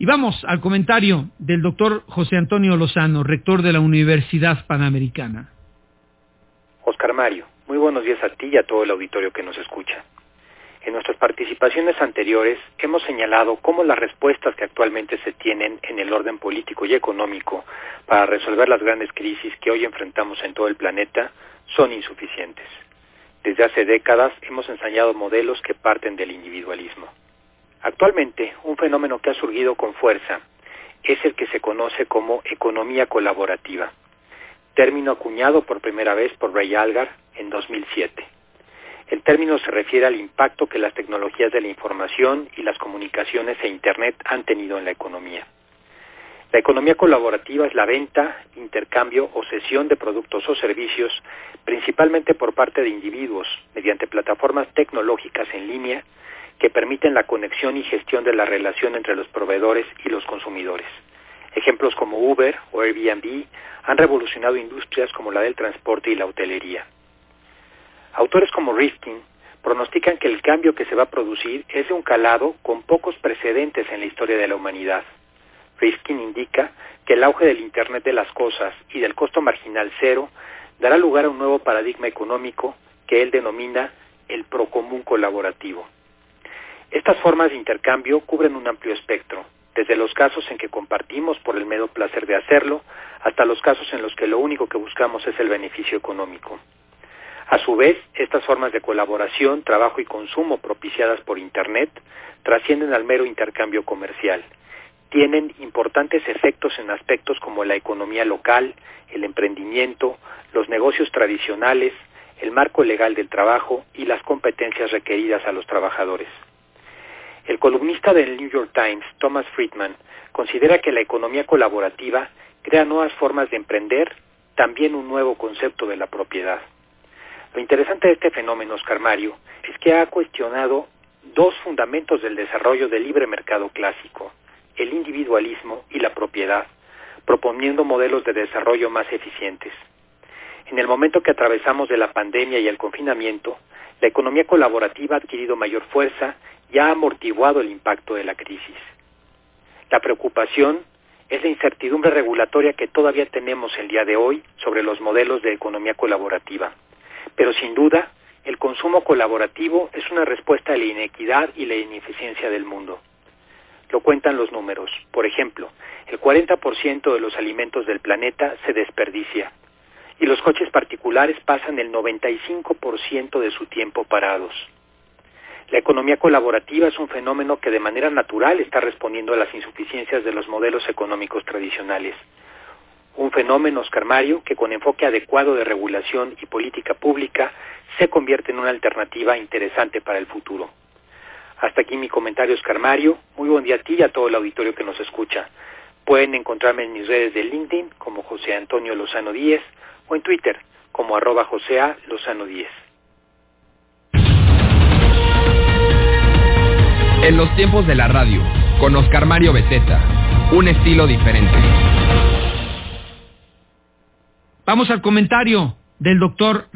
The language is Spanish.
Y vamos al comentario del doctor José Antonio Lozano, rector de la Universidad Panamericana. Oscar Mario, muy buenos días a ti y a todo el auditorio que nos escucha. En nuestras participaciones anteriores hemos señalado cómo las respuestas que actualmente se tienen en el orden político y económico para resolver las grandes crisis que hoy enfrentamos en todo el planeta son insuficientes. Desde hace décadas hemos ensayado modelos que parten del individualismo. Actualmente, un fenómeno que ha surgido con fuerza es el que se conoce como economía colaborativa, término acuñado por primera vez por Ray Algar en 2007. El término se refiere al impacto que las tecnologías de la información y las comunicaciones e Internet han tenido en la economía. La economía colaborativa es la venta, intercambio o cesión de productos o servicios, principalmente por parte de individuos, mediante plataformas tecnológicas en línea que permiten la conexión y gestión de la relación entre los proveedores y los consumidores. Ejemplos como Uber o Airbnb han revolucionado industrias como la del transporte y la hotelería. Autores como Rifkin pronostican que el cambio que se va a producir es de un calado con pocos precedentes en la historia de la humanidad. Rifkin indica que el auge del Internet de las cosas y del costo marginal cero dará lugar a un nuevo paradigma económico que él denomina el procomún colaborativo. Estas formas de intercambio cubren un amplio espectro, desde los casos en que compartimos por el mero placer de hacerlo, hasta los casos en los que lo único que buscamos es el beneficio económico. A su vez, estas formas de colaboración, trabajo y consumo propiciadas por Internet trascienden al mero intercambio comercial. Tienen importantes efectos en aspectos como la economía local, el emprendimiento, los negocios tradicionales, el marco legal del trabajo y las competencias requeridas a los trabajadores. El columnista del New York Times, Thomas Friedman, considera que la economía colaborativa crea nuevas formas de emprender, también un nuevo concepto de la propiedad. Lo interesante de este fenómeno, Oscar Mario, es que ha cuestionado dos fundamentos del desarrollo del libre mercado clásico, el individualismo y la propiedad, proponiendo modelos de desarrollo más eficientes. En el momento que atravesamos de la pandemia y el confinamiento, la economía colaborativa ha adquirido mayor fuerza y ha amortiguado el impacto de la crisis. La preocupación es la incertidumbre regulatoria que todavía tenemos el día de hoy sobre los modelos de economía colaborativa. Pero sin duda, el consumo colaborativo es una respuesta a la inequidad y la ineficiencia del mundo. Lo cuentan los números. Por ejemplo, el 40% de los alimentos del planeta se desperdicia y los coches particulares pasan el 95% de su tiempo parados. La economía colaborativa es un fenómeno que de manera natural está respondiendo a las insuficiencias de los modelos económicos tradicionales. Un fenómeno, Oscar Mario, que con enfoque adecuado de regulación y política pública se convierte en una alternativa interesante para el futuro. Hasta aquí mi comentario, Oscar Mario. Muy buen día a ti y a todo el auditorio que nos escucha. Pueden encontrarme en mis redes de LinkedIn como José Antonio Lozano Díez o en Twitter como arroba José Lozano Díez. En los tiempos de la radio, con Oscar Mario Beteta, un estilo diferente. Vamos al comentario del doctor